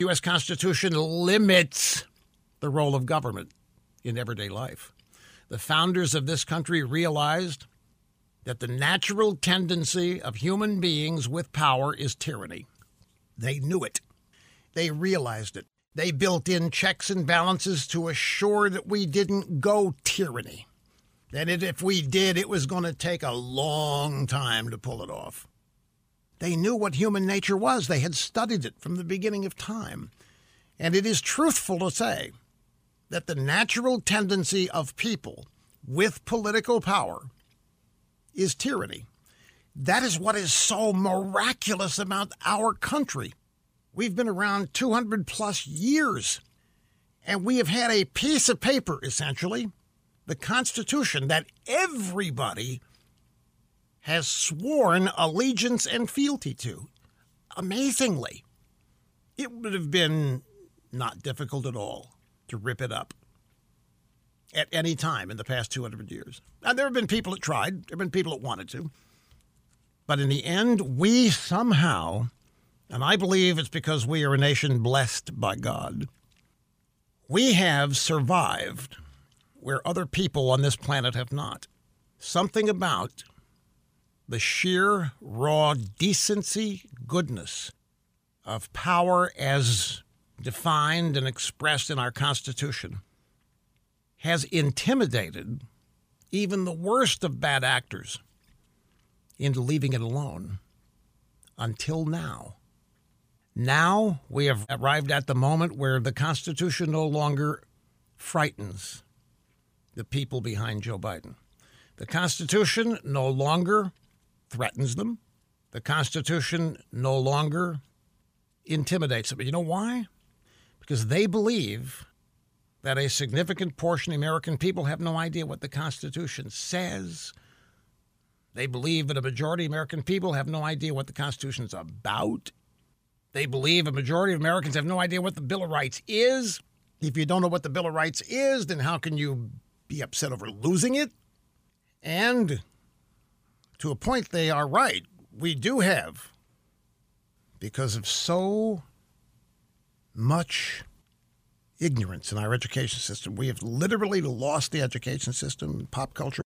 U.S. Constitution limits the role of government in everyday life. The founders of this country realized that the natural tendency of human beings with power is tyranny. They knew it. They realized it. They built in checks and balances to assure that we didn't go tyranny. That if we did, it was going to take a long time to pull it off. They knew what human nature was. They had studied it from the beginning of time. And it is truthful to say that the natural tendency of people with political power is tyranny. That is what is so miraculous about our country. We've been around 200 plus years, and we have had a piece of paper, essentially, the Constitution, that everybody has sworn allegiance and fealty to. Amazingly, it would have been not difficult at all to rip it up at any time in the past 200 years. Now, there have been people that tried, there have been people that wanted to. But in the end, we somehow, and I believe it's because we are a nation blessed by God, we have survived where other people on this planet have not. Something about the sheer, raw decency, goodness of power as defined and expressed in our Constitution has intimidated even the worst of bad actors into leaving it alone until now. Now we have arrived at the moment where the Constitution no longer frightens the people behind Joe Biden. The Constitution no longer threatens them. The Constitution no longer intimidates them. You know why? Because they believe that a significant portion of American people have no idea what the Constitution says. They believe that a majority of American people have no idea what the Constitution is about. They believe a majority of Americans have no idea what the Bill of Rights is. If you don't know what the Bill of Rights is, then how can you be upset over losing it? And to a point, they are right. We do have, because of so much ignorance in our education system. We have literally lost the education system, pop culture.